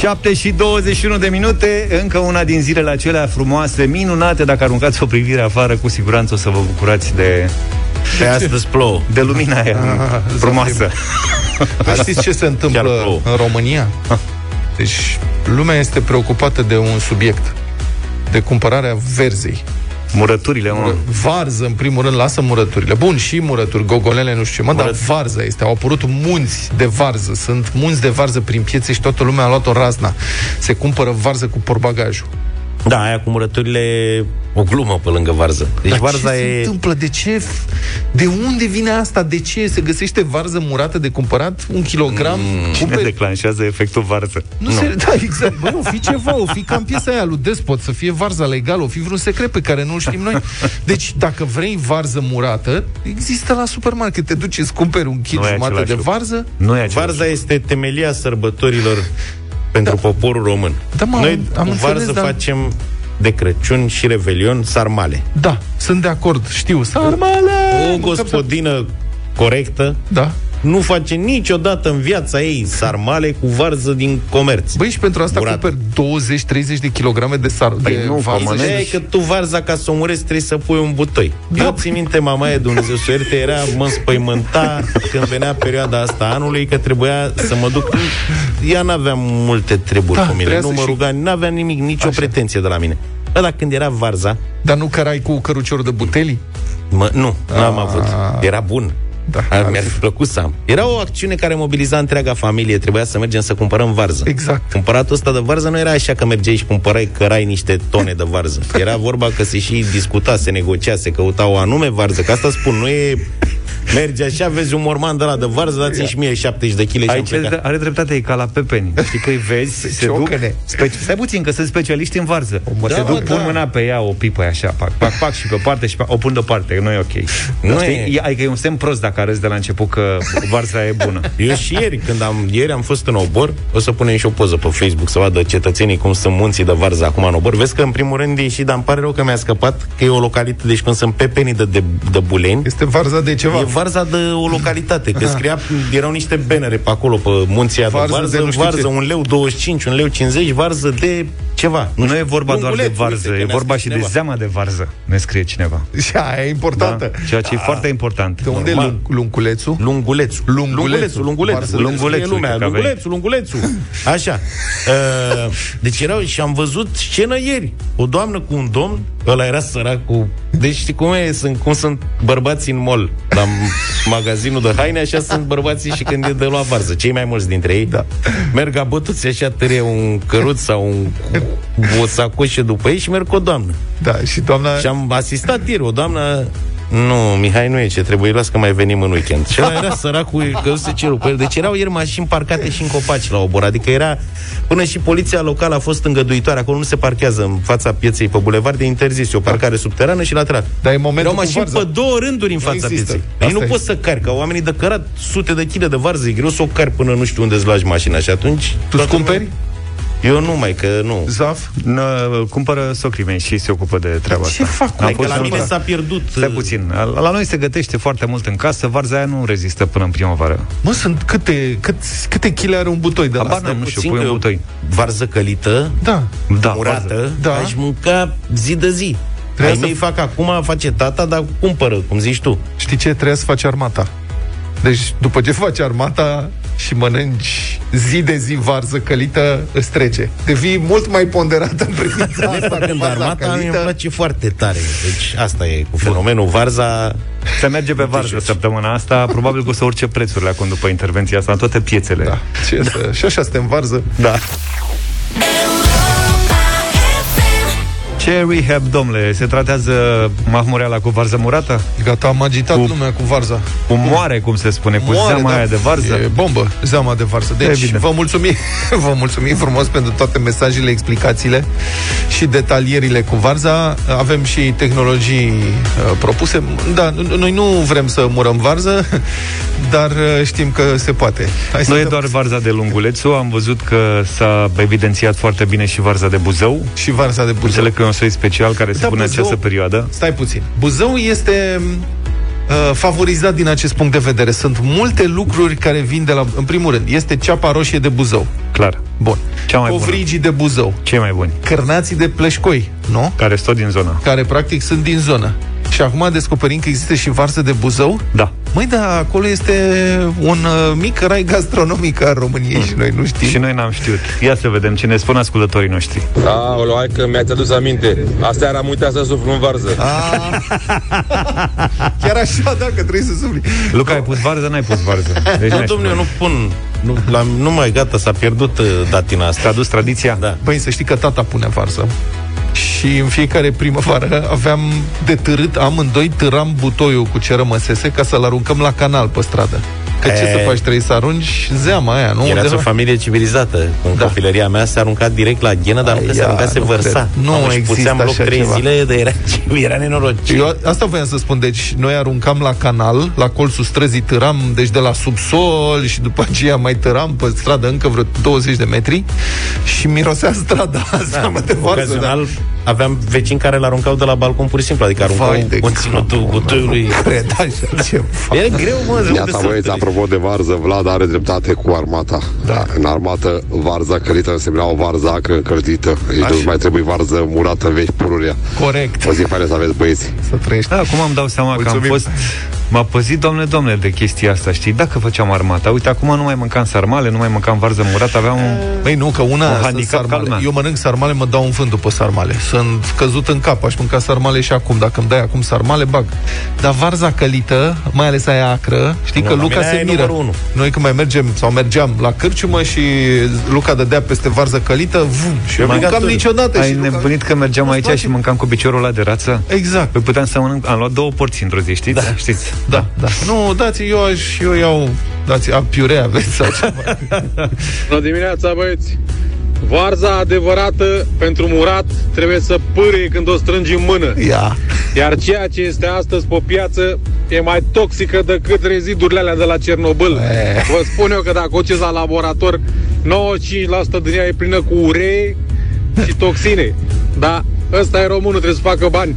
7 și 21 de minute, încă una din zilele acelea frumoase, minunate, dacă aruncați o privire afară, cu siguranță o să vă bucurați de de astăzi plouă. De lumina aia ah, frumoasă. Păi știți ce se întâmplă în România? Deci lumea este preocupată de un subiect, de cumpărarea verzei. Murăturile, mă. Varză, în primul rând, lasă murăturile. Bun, și murături, gogolele, nu știu ce, mă, Murăt... dar varza este. Au apărut munți de varză. Sunt munți de varză prin piețe și toată lumea a luat o razna. Se cumpără varză cu porbagajul. Da, aia cu murăturile o glumă pe lângă varză. Deci Dar varza ce e... se întâmplă? De ce? De unde vine asta? De ce se găsește varză murată de cumpărat? Un kilogram? Mm, cine pe... declanșează efectul varză? Nu, nu. Se... Da, exact. Băi, o fi ceva, o fi cam piesa aia lui Despot, să fie varza legală, o fi vreun secret pe care nu-l știm noi. Deci, dacă vrei varză murată, există la supermarket. Te duci, îți cumperi un kit jumate de varză. Nu e Varza este temelia sărbătorilor pentru da. poporul român. Da, mă, Noi am cu varză înțeles, facem de Crăciun și Revelion sarmale. Da, sunt de acord, știu. Sarmale! O gospodină corectă da nu face niciodată în viața ei sarmale cu varză din comerț. Băi, și pentru asta cumperi 20-30 de kilograme de, sar- păi de nu, varză. E că tu varza, ca să o murești, trebuie să pui un butoi. Da. Eu țin minte, mama e Dumnezeu să ierte, era, mă înspăimânta când venea perioada asta anului, că trebuia să mă duc. Ea n-avea multe treburi da, cu mine, nu mă ruga, și... n-avea nimic, nicio Așa. pretenție de la mine. Dar când era varza... Dar nu cărai cu cărucior de buteli? Mă, nu, n-am avut. Era bun. Da, mi-ar fi plăcut să am. Era o acțiune care mobiliza întreaga familie. Trebuia să mergem să cumpărăm varză. Exact. Cumpăratul ăsta de varză nu era așa că mergeai și cumpărai, cărai niște tone de varză. Era vorba că se și discuta, se negocia, se căuta o anume varză. Că asta spun, nu e Merge așa, vezi un morman de la de varză, dați-mi și mie 70 de kg Aici are dreptate, e ca la pepeni. Știi că îi vezi, se duc... Speci... Stai puțin, că sunt specialiști în varză. Da, se duc, da. pun mâna pe ea, o pipă așa, pac, pac, pac, și pe o parte și pe... o pun deoparte, nu e ok. Nu știi? E... Adică e un semn prost dacă arăți de la început că varza e bună. Eu și ieri, când am, ieri am fost în obor, o să punem și o poză pe Facebook să vadă cetățenii cum sunt munții de varză acum în obor. Vezi că în primul rând e și, dar îmi pare rău că mi-a scăpat că e o localitate, deci când sunt pepenii de, de, de buleni. Este varza de ceva. E varza de o localitate, că scria, erau niște benere pe acolo, pe munția varză, de varză, de varză un leu 25, un leu 50, varză de ceva. Nu, nu e vorba doar de varză, e vorba și cineva. de zeama de varză, ne scrie cineva. Și aia e importantă. Da, ceea ce e foarte important. De unde e lungulețul? Lungulețul. Lungulețul, lungulețul. Lungulețul, lumea. Lungulețul, lungulețul. Așa. Uh, deci erau și am văzut scenă ieri. O doamnă cu un domn, ăla era sărac cu... Deci știi cum, e, sunt, cum sunt bărbații în mall la magazinul de haine, așa sunt bărbații și când e de la varză. Cei mai mulți dintre ei da. merg abătuți așa, tărie un căruț sau un, o sacoșă după ei și merg cu o doamnă. Da, și doamna... Și am asistat ieri, o doamnă nu, Mihai nu e ce trebuie, las că mai venim în weekend. Și ăla era săracul, că se cerul pe el. Deci erau ieri mașini parcate și în copaci la obor. Adică era, până și poliția locală a fost îngăduitoare. Acolo nu se parchează în fața pieței pe bulevard, de interzis. E o parcare subterană și lateral. Dar e momentul Erau mașini pe două rânduri în fața pieței. Ei nu poți să cari, ca oamenii de cărat sute de kg de varză. E greu să o cari până nu știu unde îți lași mașina. Și atunci... Tu cumperi? Eu nu mai, că nu. Zaf? N- cumpără socrii mei și se ocupă de treaba ce asta. fac? Am fost la mine s-a pierdut. Stai puțin. La noi se gătește foarte mult în casă, varza aia nu rezistă până în primăvară. Mă, sunt câte, cât, câte chile are un butoi de la asta? nu știu, pui un butoi. Varză călită, da. Da, murată, da. aș mânca zi de zi. Ai mei să... fac acum, face tata, dar cumpără, cum zici tu. Știi ce? Trebuie să faci armata. Deci, după ce faci armata și mănânci zi de zi varză călită, îți trece. Devii mult mai ponderată în privința asta. Când armata mi îmi place foarte tare. Deci asta e cu fenomenul varza. Se merge pe varză săptămâna asta, probabil că o să urce prețurile acum după intervenția asta în toate piețele. Da. Ce da. Să... Și așa suntem varză. Da. Ce rehab, domnule? Se tratează mahmureala cu varză murată? Gata, am agitat cu, lumea cu varza. Cu moare, cum se spune, cu moare, zeama da, aia de varză. E bombă, zeama de varză. Deci, Evident. vă mulțumim, vă mulțumim frumos pentru toate mesajele, explicațiile și detalierile cu varza. Avem și tehnologii uh, propuse. Da, noi nu vrem să murăm varză, dar uh, știm că se poate. Hai nu e doar varza de lungulețu, am văzut că s-a evidențiat foarte bine și varza de Buzău. Și varza de Buzău. Înțeleg că un soi special care se da, pune Buzău, această perioadă. Stai puțin. Buzău este uh, favorizat din acest punct de vedere. Sunt multe lucruri care vin de la... În primul rând, este ceapa roșie de Buzău. Clar. Bun. Cea mai Covrigii bună. de Buzău. Cei mai buni. Cărnații de Pleșcoi, nu? Care sunt tot din zona. Care practic sunt din zonă. Și acum descoperim că există și varză de Buzău? Da. Măi, da, acolo este un uh, mic rai gastronomic al României mm. și noi nu știm. Și noi n-am știut. Ia să vedem ce ne spun ascultătorii noștri. Da, o hai că mi-ați adus aminte. Asta era uitat să suflu în varză. Ah. Chiar așa, da, că trebuie să sufli. Luca, ai pus varză, n-ai pus varză. Deci nu, domnule, eu nu pun. Nu, la, nu mai gata, s-a pierdut uh, datina asta. a dus tradiția? Da. Păi să știi că tata pune varză și în fiecare primăvară aveam de târât, amândoi târam butoiul cu ce rămăsese ca să-l aruncăm la canal pe stradă. Că e... ce să faci, trebuie să arunci zeama aia, nu? Era o familie civilizată. În da. copilăria mea se arunca direct la ghenă, dar Aia, nu se arunca, se vărsa. Nu Am, există loc așa trei ceva. zile, de era, era nenorocit. Eu asta voiam să spun, deci noi aruncam la canal, la colțul străzii târam, deci de la subsol și după aceea mai târam pe stradă încă vreo 20 de metri și mirosea strada da, de varză, da. Aveam vecini care l-aruncau de la balcon pur și simplu, adică aruncau conținutul butoiului. Cred, așa, ce E greu, mă, Iată, apropo de varză, Vlad are dreptate cu armata. Da. În armată, varza călită însemna o varză acră încălzită. Deci nu mai trebuie varză murată în vechi pururia. Corect. O zi faină să aveți băieți. Să trăiești. Da, acum îmi dau seama Mulțumim. că am fost M-a păzit, domne, domne, de chestia asta, știi? Dacă făceam armata, uite, acum nu mai mâncam sarmale, nu mai mâncam varză murată, aveam un Băi, nu, că una un handicap sarmale. Eu mănânc sarmale, mă dau un vânt după sarmale. Sunt căzut în cap, aș mânca sarmale și acum. Dacă îmi dai acum sarmale, bag. Dar varza călită, mai ales aia acră, știi nu, că Luca se miră. Noi când mai mergem sau mergeam la cârciumă și Luca dădea peste varză călită, vum, și eu nu mâncam niciodată. Ai și nebunit că mergeam aici și mâncam cu piciorul ăla de rață? Exact. Păi puteam să mănânc, am luat două porții într-o zi, știți? Da. Știți? Da, da. Nu, dați, eu, aș, eu iau, dați, a, piurea aveți sau ceva. Bună dimineața, băieți! Varza adevărată pentru murat trebuie să pârie când o strângi în mână. Ia. Iar ceea ce este astăzi pe piață e mai toxică decât rezidurile alea de la Cernobâl. E. Vă spun eu că dacă o la laborator, 95% din ea e plină cu uree și toxine. Dar ăsta e românul, trebuie să facă bani.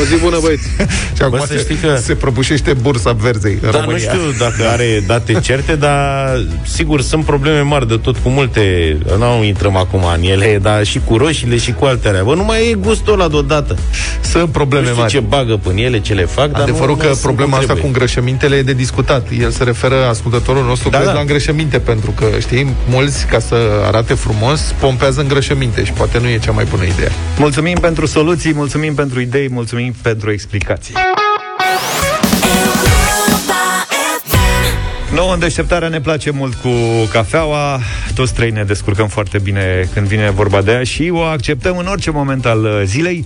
O zi bună, băieți! și acum Bă, se, știi că... se prăbușește bursa verzei în da, România. nu știu dacă are date certe, dar sigur sunt probleme mari de tot cu multe. Nu intrăm acum în ele, dar și cu roșiile și cu altele. Bă, nu mai e gustul ăla deodată. Sunt probleme nu știu mari. ce bagă până ele, ce le fac, Adevărul dar nu, că problema asta cu îngrășămintele e de discutat. El se referă, ascultătorul nostru, da, cred, da. la îngrășăminte, pentru că, știi, mulți, ca să arate frumos, pompează îngrășăminte și poate nu e cea mai bună idee. Mulțumim pentru soluții, mulțumim pentru idei, mulțumim pentru explicații. Nouă în deșteptarea ne place mult cu cafeaua. Toți trei ne descurcăm foarte bine când vine vorba de ea Și o acceptăm în orice moment al uh, zilei.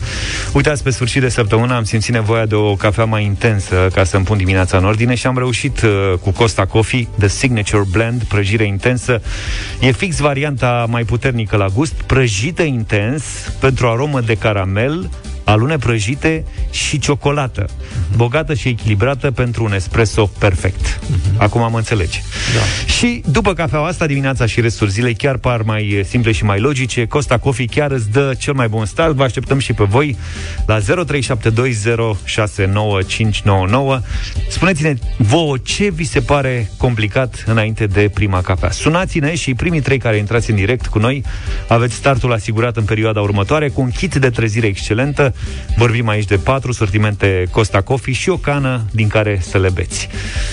Uitați, pe sfârșit de săptămână am simțit nevoia de o cafea mai intensă Ca să-mi pun dimineața în ordine Și am reușit uh, cu Costa Coffee The Signature Blend, prăjire intensă. E fix varianta mai puternică la gust Prăjită intens Pentru aromă de caramel alune prăjite și ciocolată, bogată și echilibrată pentru un espresso perfect. Acum am înțelege. Da. Și după cafeaua asta, dimineața și restul zilei chiar par mai simple și mai logice. Costa Coffee chiar îți dă cel mai bun start. Vă așteptăm și pe voi la 0372069599. Spuneți-ne vouă ce vi se pare complicat înainte de prima cafea. Sunați-ne și primii trei care intrați în direct cu noi aveți startul asigurat în perioada următoare cu un kit de trezire excelentă Vorbim aici de patru sortimente Costa Coffee și o cană din care să le beți.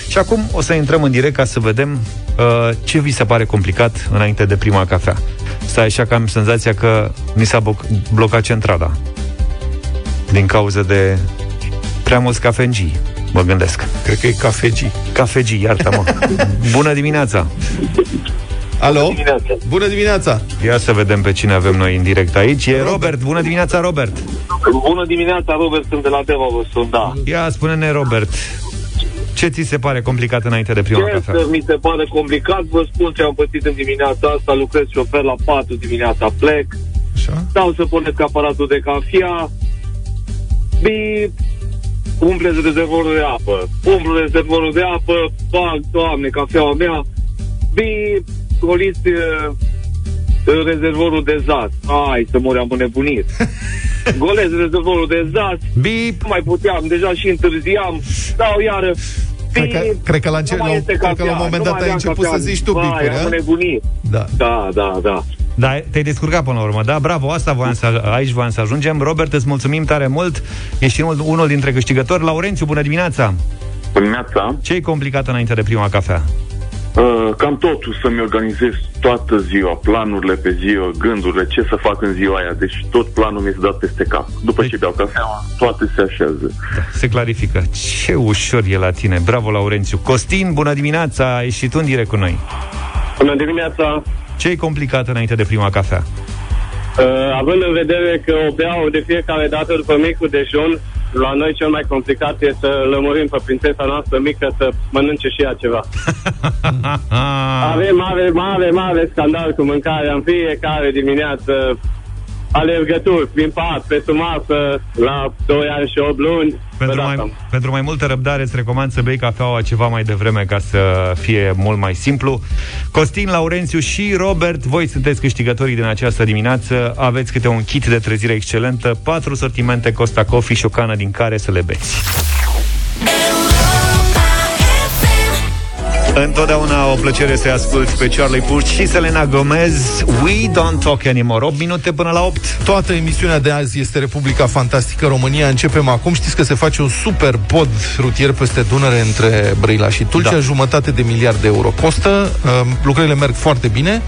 Și acum o să intrăm în direct ca să vedem uh, ce vi se pare complicat înainte de prima cafea. Stai așa că am senzația că mi s-a blocat centrala din cauza de prea mulți cafengii, mă gândesc. Cred că e cafegii. Cafegii, iartă-mă. Bună dimineața! Alo? Bună dimineața. Bună dimineața! Ia să vedem pe cine avem noi în direct aici. E Robert. Bună dimineața, Robert! Bună dimineața, Robert. Sunt de la Deva, vă sunt, da. Ia, spune-ne, Robert. Ce ți se pare complicat înainte de prima ce cafea? mi se pare complicat, vă spun ce am pățit în dimineața asta, lucrez șofer la 4 dimineața, plec, Așa? stau să punesc aparatul de cafea, bip, umpleți rezervorul de apă, umplu rezervorul de apă, fac, doamne, cafeaua mea, bip, goliți uh, rezervorul de zat. Ai, să mori, am înnebunit. Golez rezervorul de zat. Bip. Nu mai puteam, deja și întârziam. Dau iară. Cred că, cred că la, înce- la, cred că la un moment dat ai început să zici tu bipuri, am nebunit. Da. Da, da, da. Da, te-ai descurcat până la urmă, da? Bravo, asta voiam să, aici voiam să ajungem. Robert, îți mulțumim tare mult. Ești unul, unul dintre câștigători. Laurențiu, bună dimineața! Bună dimineața! Ce e complicat înainte de prima cafea? Uh, cam totul, să-mi organizez toată ziua, planurile pe ziua, gândurile, ce să fac în ziua aia. Deci tot planul mi este dat peste cap. După deci... ce beau cafea, toate se așează. Da, se clarifică. Ce ușor e la tine. Bravo, Laurențiu. Costin, bună dimineața, ai ieșit în direct cu noi. Bună dimineața. Ce e complicat înainte de prima cafea? Uh, având în vedere că o beau de fiecare dată după micul dejun, la noi cel mai complicat e să lămurim pe prințesa noastră mică să mănânce și ea ceva. avem mare, mare, mare scandal cu mâncarea în fiecare dimineață alergături prin pat, pe sumasă, la 2 ani și 8 luni. Pentru mai, pentru mai multă răbdare îți recomand să bei cafeaua ceva mai devreme ca să fie mult mai simplu. Costin, Laurențiu și Robert, voi sunteți câștigătorii din această dimineață. Aveți câte un kit de trezire excelentă, patru sortimente Costa Coffee și o cană din care să le beți. Întotdeauna o plăcere să asculti pe Charlie Puth și Selena Gomez. We Don't Talk Anymore. 8 minute până la 8 Toată emisiunea de azi este Republica Fantastică România. Începem acum, știți că se face un super pod rutier peste Dunăre Între Brăila și Tulcea, da. jumătate de miliard de euro costă. Uh, Lucrările merg foarte bine.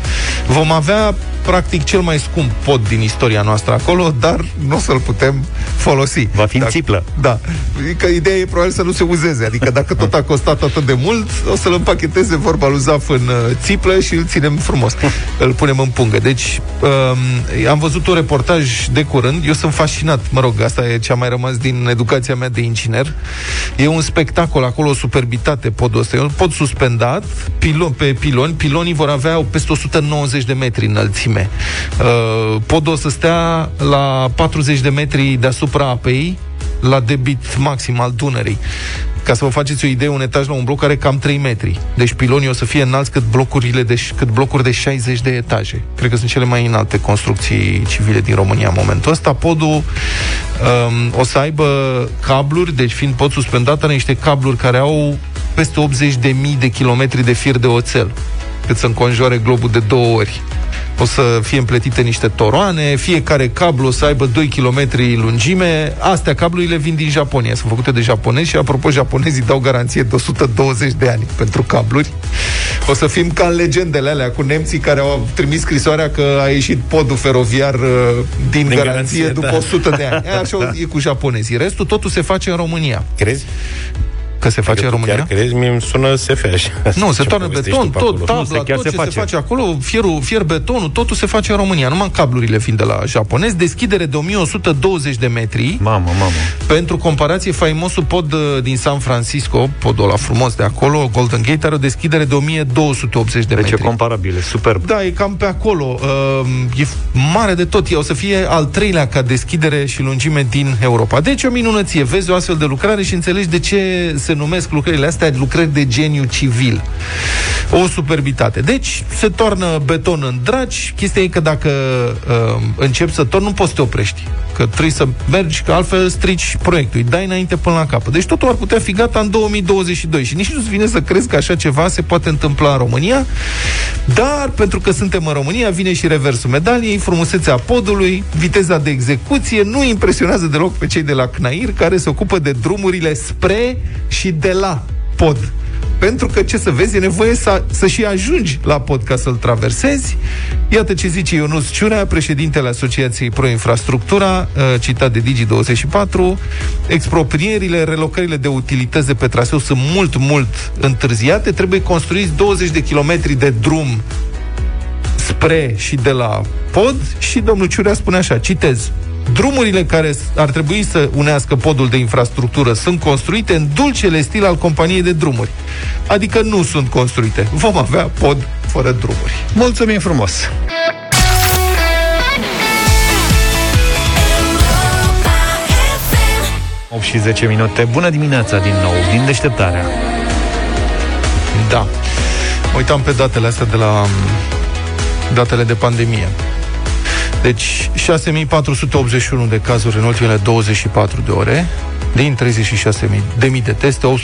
Vom avea practic cel mai scump pod din istoria noastră acolo, dar nu o să-l putem folosi. Va fi în țiplă. Da. Adică ideea e probabil să nu se uzeze. Adică dacă tot a costat atât de mult, o să-l împacheteze vorba lui Zaf în uh, țiplă și îl ținem frumos. îl punem în pungă. Deci, um, am văzut un reportaj de curând. Eu sunt fascinat. Mă rog, asta e ce a mai rămas din educația mea de inginer. E un spectacol acolo, o superbitate podul ăsta. E un pod suspendat pilon, pe piloni. Pilonii vor avea peste 190 de metri înălțime înălțime. Uh, podul o să stea la 40 de metri deasupra apei, la debit maxim al Dunării. Ca să vă faceți o idee, un etaj la un bloc are cam 3 metri. Deci pilonii o să fie înalți cât, blocurile de, cât blocuri de 60 de etaje. Cred că sunt cele mai înalte construcții civile din România în momentul ăsta. Podul um, o să aibă cabluri, deci fiind pod suspendat, are niște cabluri care au peste 80.000 de kilometri de fir de oțel cât să înconjoare globul de două ori o să fie împletite niște toroane, fiecare cablu o să aibă 2 km lungime. Astea cablurile vin din Japonia, sunt făcute de japonezi și, apropo, japonezii dau garanție de 120 de ani pentru cabluri. O să fim ca în legendele alea cu nemții care au trimis scrisoarea că a ieșit podul feroviar uh, din, din garanție, garanție după da. 100 de ani. E, așa e cu japonezii. Restul totul se face în România. Crezi? Că se face în România? Chiar crezi, mi sună SF așa. Nu, se toarnă beton, tot, tabla, se tot ce se face. se face acolo, fierul, fier betonul, totul se face în România, numai cablurile fiind de la japonez, deschidere de 1120 de metri. Mamă, mamă. Pentru comparație, faimosul pod uh, din San Francisco, podul ăla frumos de acolo, Golden Gate, are o deschidere de 1280 de deci metri. Deci e comparabil, superb. Da, e cam pe acolo. Uh, e mare de tot. E, o să fie al treilea ca deschidere și lungime din Europa. Deci o minunăție. Vezi o astfel de lucrare și înțelegi de ce se numesc lucrările astea lucrări de geniu civil. O superbitate. Deci, se toarnă beton în dragi. Chestia e că dacă uh, începi să torni, nu poți să te oprești. Că trebuie să mergi, că altfel strici proiectul. Îi dai înainte până la capăt. Deci totul ar putea fi gata în 2022. Și nici nu-ți vine să crezi că așa ceva se poate întâmpla în România. Dar, pentru că suntem în România, vine și reversul medaliei, frumusețea podului, viteza de execuție, nu impresionează deloc pe cei de la CNAIR, care se ocupă de drumurile spre și de la pod. Pentru că, ce să vezi, e nevoie să, să și ajungi la pod ca să-l traversezi. Iată ce zice Ionuț Ciurea, președintele Asociației Pro Infrastructura, uh, citat de Digi24. Exproprierile, relocările de utilități de pe traseu sunt mult, mult întârziate. Trebuie construiți 20 de kilometri de drum spre și de la pod și domnul Ciurea spune așa, citez, Drumurile care ar trebui să unească podul de infrastructură sunt construite în dulcele stil al companiei de drumuri. Adică nu sunt construite. Vom avea pod fără drumuri. Mulțumim frumos! și 10 minute. Bună dimineața din nou, din deșteptarea. Da. Uitam pe datele astea de la datele de pandemie. Deci 6481 de cazuri în ultimele 24 de ore, din 36.000 de mii de teste,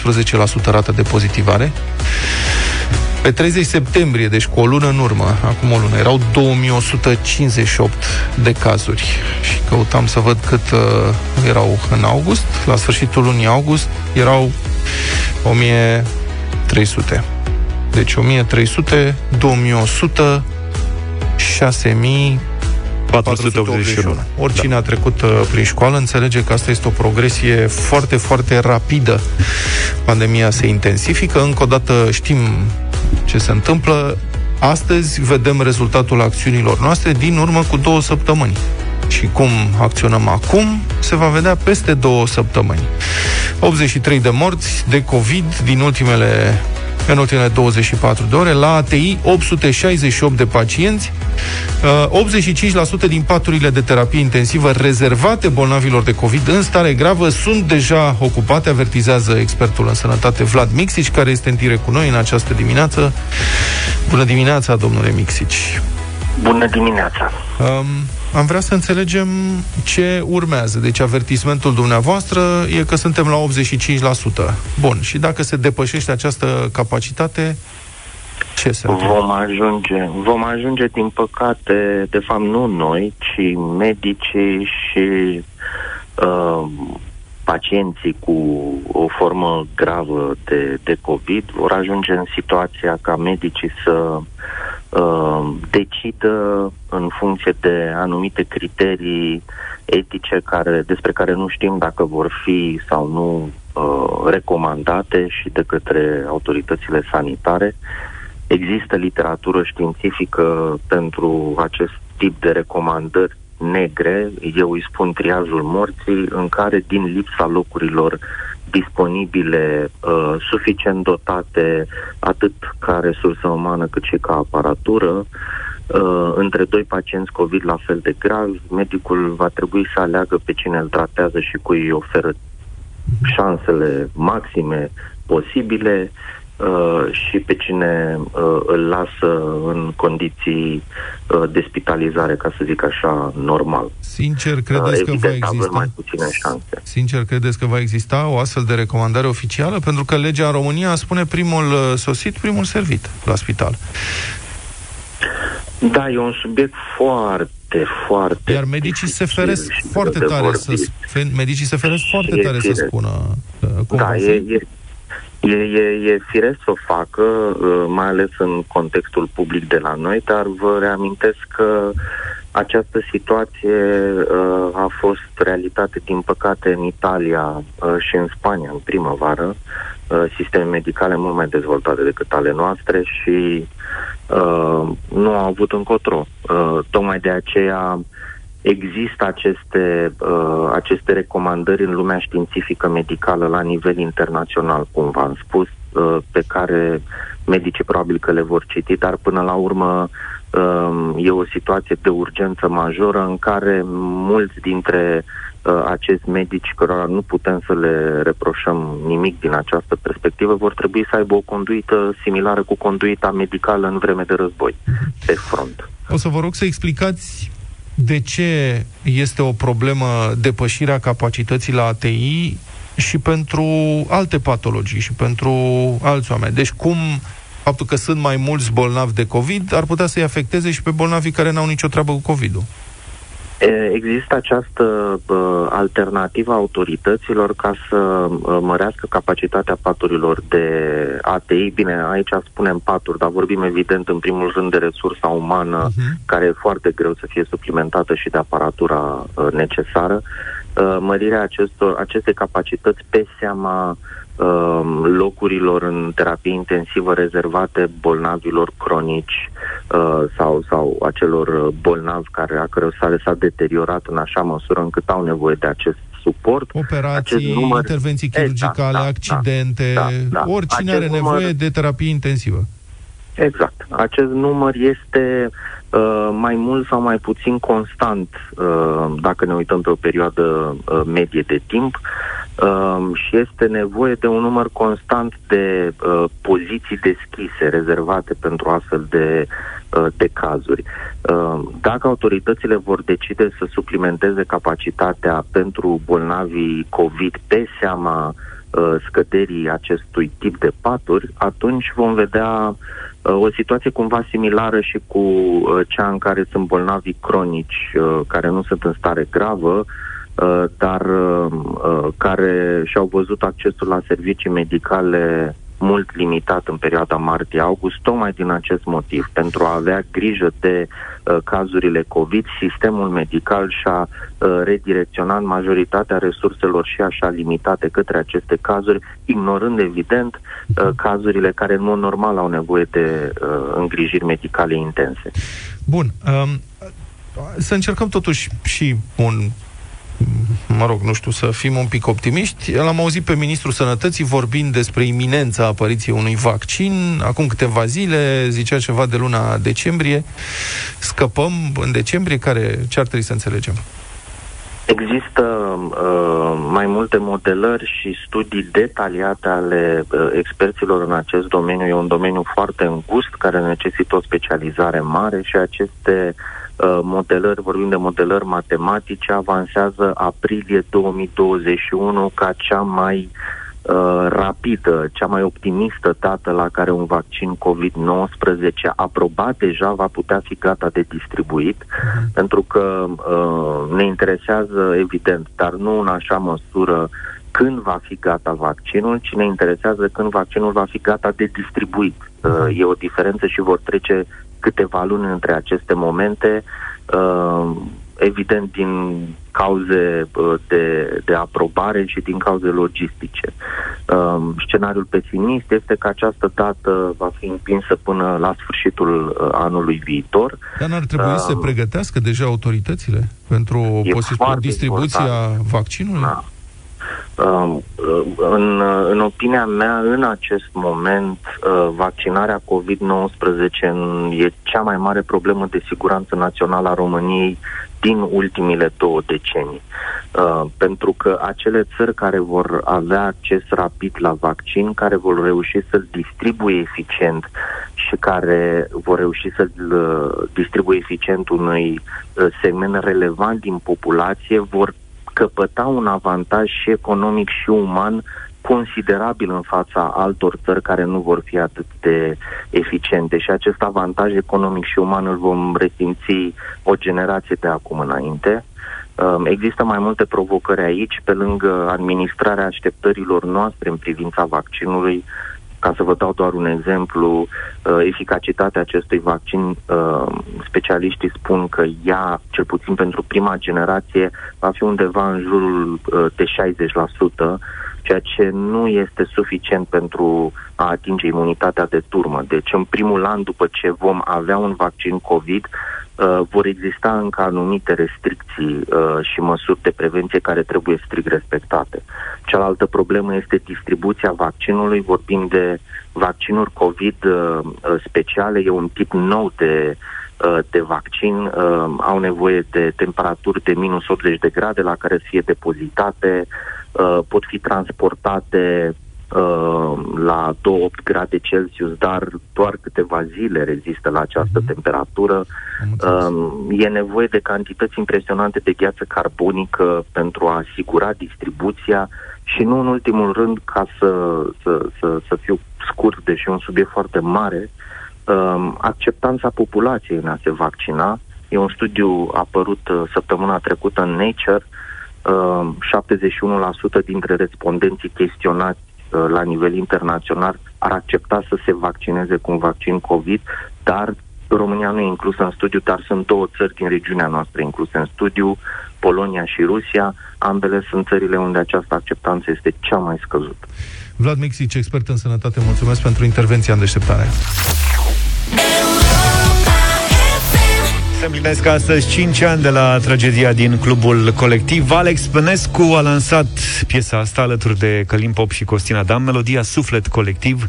18% rată de pozitivare. Pe 30 septembrie, deci cu o lună în urmă, acum o lună, erau 2158 de cazuri și căutam să văd cât uh, erau în august. La sfârșitul lunii august erau 1300. Deci 1300, 2100, 6000 481. Oricine da. a trecut uh, prin școală înțelege că asta este o progresie foarte, foarte rapidă. Pandemia se intensifică. Încă o dată știm ce se întâmplă. Astăzi vedem rezultatul acțiunilor noastre din urmă cu două săptămâni. Și cum acționăm acum, se va vedea peste două săptămăni. 83 de morți de COVID din ultimele în ultimele 24 de ore. La ATI, 868 de pacienți, 85% uh, din paturile de terapie intensivă rezervate bolnavilor de COVID în stare gravă sunt deja ocupate, avertizează expertul în sănătate Vlad Mixici, care este în tire cu noi în această dimineață. Bună dimineața, domnule Mixici! Bună dimineața! Um, am vrea să înțelegem ce urmează. Deci avertismentul dumneavoastră e că suntem la 85%. Bun, și dacă se depășește această capacitate, ce se Vom ajunge, vom ajunge, din păcate, de fapt nu noi, ci medicii și uh, pacienții cu o formă gravă de, de COVID vor ajunge în situația ca medicii să uh, decidă în funcție de anumite criterii etice care, despre care nu știm dacă vor fi sau nu uh, recomandate și de către autoritățile sanitare. Există literatură științifică pentru acest tip de recomandări negre, eu îi spun triajul morții, în care din lipsa locurilor disponibile, uh, suficient dotate, atât ca resursă umană cât și ca aparatură, uh, între doi pacienți COVID la fel de grav, medicul va trebui să aleagă pe cine îl tratează și cui îi oferă șansele maxime posibile uh, și pe cine uh, îl lasă în condiții uh, de spitalizare, ca să zic așa, normal. Sincer, credeți uh, că va exista? mai puține șanse. Sincer, credeți că va exista o astfel de recomandare oficială? Pentru că legea în România spune primul uh, sosit, primul servit la spital. Da, e un subiect foarte, foarte Iar medicii se feresc foarte tare să medicii se feresc foarte tare să spună uh, cum da, e, e, E, e, e firesc să o facă, uh, mai ales în contextul public de la noi, dar vă reamintesc că această situație uh, a fost realitate, din păcate, în Italia uh, și în Spania, în primăvară, uh, sisteme medicale mult mai dezvoltate decât ale noastre și uh, nu au avut încotro. Uh, tocmai de aceea Există aceste, uh, aceste recomandări în lumea științifică medicală la nivel internațional, cum v-am spus, uh, pe care medicii probabil că le vor citi, dar până la urmă uh, e o situație de urgență majoră în care mulți dintre uh, acești medici, cărora nu putem să le reproșăm nimic din această perspectivă, vor trebui să aibă o conduită similară cu conduita medicală în vreme de război pe front. O să vă rog să explicați de ce este o problemă depășirea capacității la ATI și pentru alte patologii și pentru alți oameni. Deci cum faptul că sunt mai mulți bolnavi de COVID ar putea să-i afecteze și pe bolnavii care n-au nicio treabă cu COVID-ul. Există această uh, alternativă a autorităților ca să uh, mărească capacitatea paturilor de ATI. Bine, aici spunem paturi, dar vorbim evident în primul rând de resursa umană, uh-huh. care e foarte greu să fie suplimentată și de aparatura uh, necesară. Uh, mărirea acestor, acestei capacități pe seama Um, locurilor în terapie intensivă rezervate bolnavilor cronici uh, sau, sau acelor bolnavi care a căror sale s-a deteriorat în așa măsură încât au nevoie de acest suport. Operații, acest număr... intervenții chirurgicale, exact, da, accidente, da, da, da. oricine acest are nevoie număr... de terapie intensivă. Exact. Acest număr este uh, mai mult sau mai puțin constant uh, dacă ne uităm pe o perioadă uh, medie de timp. Um, și este nevoie de un număr constant de uh, poziții deschise, rezervate pentru astfel de, uh, de cazuri. Uh, dacă autoritățile vor decide să suplimenteze capacitatea pentru bolnavii COVID pe seama uh, scăderii acestui tip de paturi, atunci vom vedea uh, o situație cumva similară și cu uh, cea în care sunt bolnavi cronici, uh, care nu sunt în stare gravă, Uh, dar uh, uh, care și-au văzut accesul la servicii medicale mult limitat în perioada martie-august, tocmai din acest motiv. Pentru a avea grijă de uh, cazurile COVID, sistemul medical și-a uh, redirecționat majoritatea resurselor și așa limitate către aceste cazuri, ignorând evident uh, cazurile care în mod normal au nevoie de uh, îngrijiri medicale intense. Bun. Um, să încercăm totuși și un mă rog, nu știu, să fim un pic optimiști. L-am auzit pe Ministrul Sănătății vorbind despre iminența apariției unui vaccin. Acum câteva zile zicea ceva de luna decembrie. Scăpăm în decembrie? Care, ce ar trebui să înțelegem? Există uh, mai multe modelări și studii detaliate ale uh, experților în acest domeniu. E un domeniu foarte îngust care necesită o specializare mare și aceste uh, Uh, modelări, vorbim de modelări matematice, avansează aprilie 2021 ca cea mai uh, rapidă, cea mai optimistă dată la care un vaccin COVID-19 aprobat deja va putea fi gata de distribuit, uh-huh. pentru că uh, ne interesează, evident, dar nu în așa măsură când va fi gata vaccinul, ci ne interesează când vaccinul va fi gata de distribuit. Uh, e o diferență și vor trece câteva luni între aceste momente, uh, evident din cauze uh, de, de aprobare și din cauze logistice. Uh, scenariul pesimist este că această dată va fi împinsă până la sfârșitul uh, anului viitor. Dar n-ar trebui uh, să pregătească deja autoritățile pentru posibil distribuția vaccinului? Da. Um, în, în opinia mea, în acest moment, uh, vaccinarea COVID-19 e cea mai mare problemă de siguranță națională a României din ultimile două decenii. Uh, pentru că acele țări care vor avea acces rapid la vaccin, care vor reuși să-l distribuie eficient și care vor reuși să-l uh, distribuie eficient unui segment relevant din populație, vor căpăta un avantaj și economic și uman considerabil în fața altor țări care nu vor fi atât de eficiente și acest avantaj economic și uman îl vom resimți o generație de acum înainte. Um, există mai multe provocări aici, pe lângă administrarea așteptărilor noastre în privința vaccinului, ca să vă dau doar un exemplu, uh, eficacitatea acestui vaccin, uh, specialiștii spun că ea, cel puțin pentru prima generație, va fi undeva în jurul uh, de 60%, ceea ce nu este suficient pentru a atinge imunitatea de turmă. Deci, în primul an după ce vom avea un vaccin COVID, uh, vor exista încă anumite restricții uh, și măsuri de prevenție care trebuie strict respectate. Cealaltă problemă este distribuția vaccinului. Vorbim de vaccinuri COVID uh, speciale, e un tip nou de uh, de vaccin uh, au nevoie de temperaturi de minus 80 de grade la care să fie depozitate, uh, pot fi transportate Uh, la 2-8 grade Celsius, dar doar câteva zile rezistă la această mm-hmm. temperatură. Uh, e nevoie de cantități impresionante de gheață carbonică pentru a asigura distribuția și nu în ultimul rând, ca să, să, să, să fiu scurt, deși un subiect foarte mare, uh, acceptanța populației în a se vaccina. E un studiu apărut uh, săptămâna trecută în Nature, uh, 71% dintre respondenții chestionați Uh, la nivel internațional ar accepta să se vaccineze cu un vaccin COVID, dar România nu e inclusă în studiu, dar sunt două țări din regiunea noastră incluse în studiu, Polonia și Rusia. Ambele sunt țările unde această acceptanță este cea mai scăzută. Vlad Mixic, expert în sănătate, mulțumesc pentru intervenția în deșteptare. Se împlinesc astăzi 5 ani de la tragedia din clubul colectiv. Alex Pănescu a lansat piesa asta alături de Călim Pop și Costina Dam, melodia Suflet Colectiv.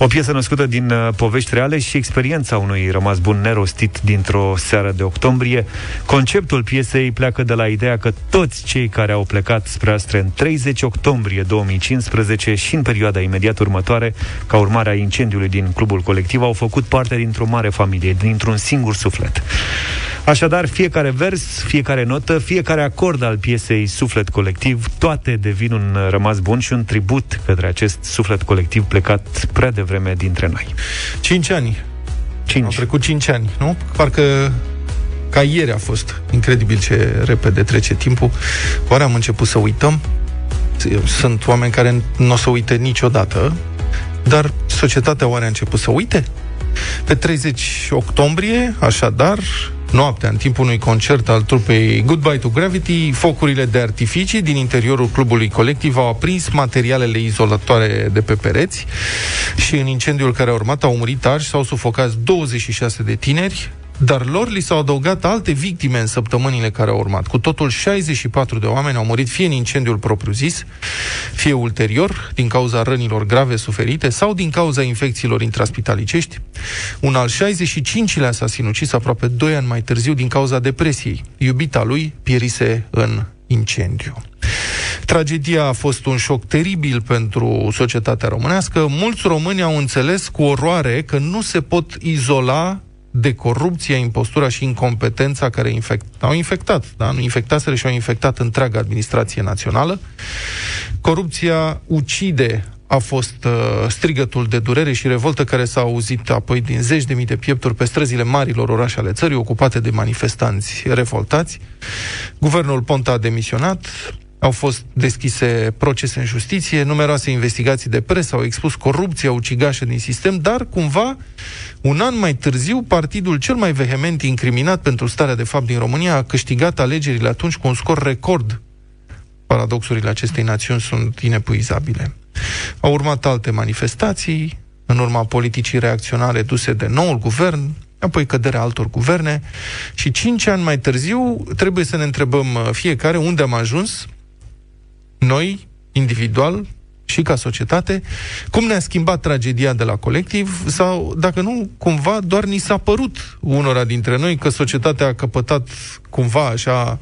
O piesă născută din uh, povești reale și experiența unui rămas bun nerostit dintr-o seară de octombrie. Conceptul piesei pleacă de la ideea că toți cei care au plecat spre Astre în 30 octombrie 2015 și în perioada imediat următoare, ca urmare a incendiului din clubul colectiv, au făcut parte dintr-o mare familie, dintr-un singur suflet. Așadar, fiecare vers, fiecare notă, fiecare acord al piesei Suflet Colectiv, toate devin un rămas bun și un tribut către acest suflet colectiv plecat prea devreme dintre noi. Cinci ani. Cinci. Au trecut cinci ani, nu? Parcă ca ieri a fost. Incredibil ce repede trece timpul. Oare am început să uităm? Sunt oameni care nu o să uite niciodată, dar societatea oare a început să uite? Pe 30 octombrie, așadar, noaptea, în timpul unui concert al trupei Goodbye to Gravity, focurile de artificii din interiorul clubului colectiv au aprins materialele izolatoare de pe pereți și în incendiul care a urmat au murit arși, s-au sufocat 26 de tineri, dar lor li s-au adăugat alte victime în săptămânile care au urmat. Cu totul 64 de oameni au murit fie în incendiul propriu-zis, fie ulterior, din cauza rănilor grave suferite sau din cauza infecțiilor intraspitalicești. Un al 65-lea s-a sinucis aproape 2 ani mai târziu din cauza depresiei. Iubita lui pierise în incendiu. Tragedia a fost un șoc teribil pentru societatea românească. Mulți români au înțeles cu oroare că nu se pot izola de corupție, impostura și incompetența care infect, au infectat, da? nu infectaseră și au infectat întreaga administrație națională. Corupția ucide a fost uh, strigătul de durere și revoltă care s-a auzit apoi din zeci de mii de piepturi pe străzile marilor orașe ale țării, ocupate de manifestanți revoltați. Guvernul Ponta a demisionat, au fost deschise procese în justiție, numeroase investigații de presă au expus corupția ucigașă din sistem, dar cumva, un an mai târziu, partidul cel mai vehement incriminat pentru starea de fapt din România a câștigat alegerile atunci cu un scor record. Paradoxurile acestei națiuni sunt inepuizabile. Au urmat alte manifestații, în urma politicii reacționare duse de noul guvern, apoi căderea altor guverne și cinci ani mai târziu trebuie să ne întrebăm fiecare unde am ajuns, noi, individual și ca societate, cum ne-a schimbat tragedia de la colectiv sau, dacă nu, cumva doar ni s-a părut unora dintre noi că societatea a căpătat cumva așa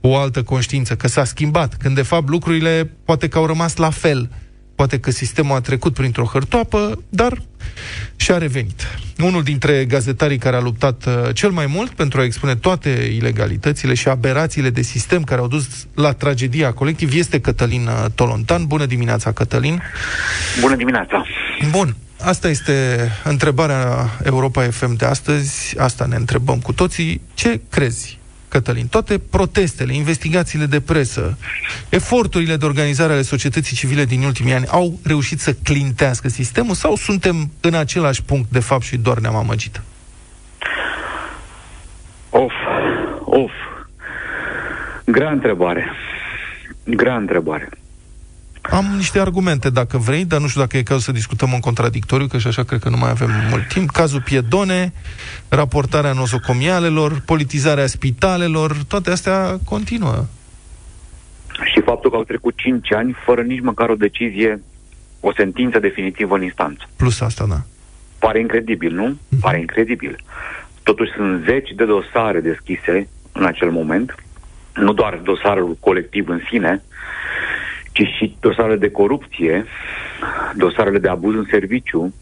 o altă conștiință, că s-a schimbat, când de fapt lucrurile poate că au rămas la fel. Poate că sistemul a trecut printr-o hărtoapă, dar și-a revenit. Unul dintre gazetarii care a luptat uh, cel mai mult pentru a expune toate ilegalitățile și aberațiile de sistem care au dus la tragedia colectiv este Cătălin uh, Tolontan. Bună dimineața, Cătălin! Bună dimineața! Bun, Asta este întrebarea Europa FM de astăzi, asta ne întrebăm cu toții. Ce crezi? Cătălin, toate protestele, investigațiile de presă, eforturile de organizare ale societății civile din ultimii ani au reușit să clintească sistemul sau suntem în același punct de fapt și doar ne-am amăgit? Of, of. Grea întrebare. Grea întrebare. Am niște argumente, dacă vrei, dar nu știu dacă e cazul să discutăm în contradictoriu, că și așa cred că nu mai avem mult timp. Cazul Piedone, raportarea nosocomialelor, politizarea spitalelor, toate astea continuă. Și faptul că au trecut 5 ani fără nici măcar o decizie, o sentință definitivă în instanță. Plus asta, da. Pare incredibil, nu? Uh-huh. Pare incredibil. Totuși sunt zeci de dosare deschise în acel moment, nu doar dosarul colectiv în sine, ci și dosarele de corupție, dosarele de abuz în serviciu,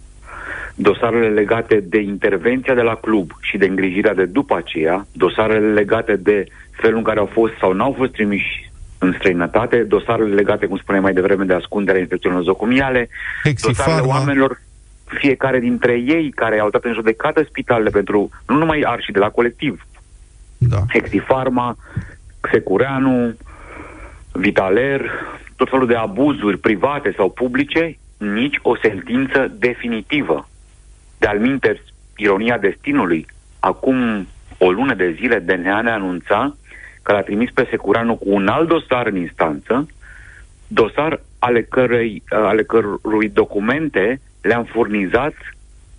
dosarele legate de intervenția de la club și de îngrijirea de după aceea, dosarele legate de felul în care au fost sau n-au fost trimiși în străinătate, dosarele legate, cum spuneam mai devreme, de ascunderea infecțiilor nozocomiale, dosarele oamenilor, fiecare dintre ei care au dat în judecată spitalele pentru, nu numai arși de la colectiv, da. Hexifarma, Secureanu, Vitaler, tot felul de abuzuri private sau publice, nici o sentință definitivă. De-al minter, ironia destinului, acum o lună de zile DNA ne anunța că l-a trimis pe Securanu cu un alt dosar în instanță, dosar ale, cărei, ale cărui documente le-am furnizat